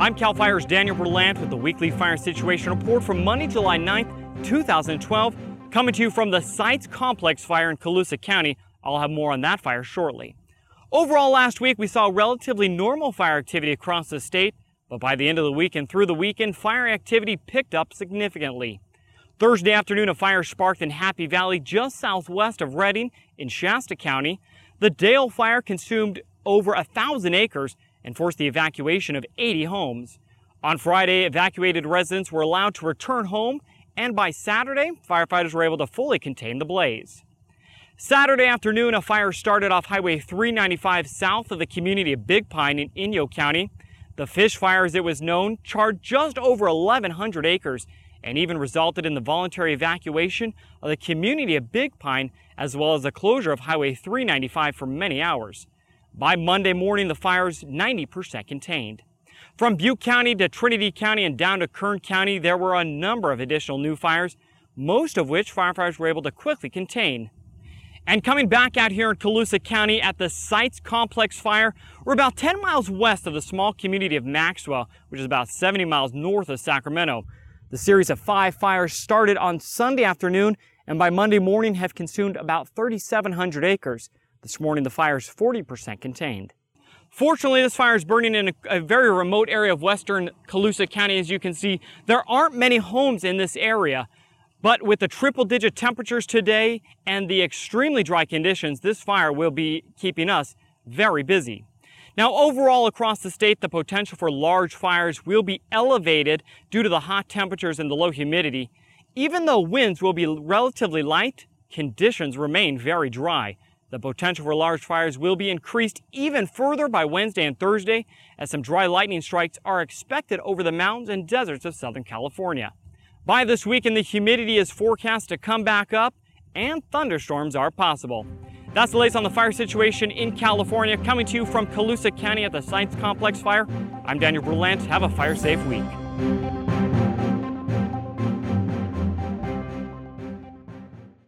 I'm CAL FIRE's Daniel Berlant with the weekly fire situation report for Monday, July 9th, 2012, coming to you from the Sites Complex fire in Colusa County. I'll have more on that fire shortly. Overall, last week we saw relatively normal fire activity across the state, but by the end of the week and through the weekend, fire activity picked up significantly. Thursday afternoon, a fire sparked in Happy Valley just southwest of Redding in Shasta County. The Dale fire consumed over a thousand acres and forced the evacuation of 80 homes. On Friday, evacuated residents were allowed to return home, and by Saturday, firefighters were able to fully contain the blaze. Saturday afternoon, a fire started off Highway 395 south of the community of Big Pine in Inyo County. The fish fire, as it was known, charred just over 1,100 acres and even resulted in the voluntary evacuation of the community of Big Pine as well as the closure of Highway 395 for many hours. By Monday morning, the fire's 90% contained. From Butte County to Trinity County and down to Kern County, there were a number of additional new fires, most of which firefighters were able to quickly contain. And coming back out here in Colusa County at the Sites Complex fire, we're about 10 miles west of the small community of Maxwell, which is about 70 miles north of Sacramento. The series of five fires started on Sunday afternoon and by Monday morning have consumed about 3,700 acres. This morning, the fire is 40% contained. Fortunately, this fire is burning in a, a, very remote area of western Colusa County. As you can see, there aren't many homes in this area. But with the triple digit temperatures today and the extremely dry conditions, this fire will be keeping us very busy. Now, overall across the state, the potential for large fires will be elevated due to the hot temperatures and the low humidity. Even though winds will be relatively light, conditions remain very dry. The potential for large fires will be increased even further by Wednesday and Thursday as some dry lightning strikes are expected over the mountains and deserts of Southern California. By this weekend, the humidity is forecast to come back up and thunderstorms are possible. That's the latest on the fire situation in California. Coming to you from Colusa County at the Sites Complex Fire, I'm Daniel Berlant. Have a fire safe week.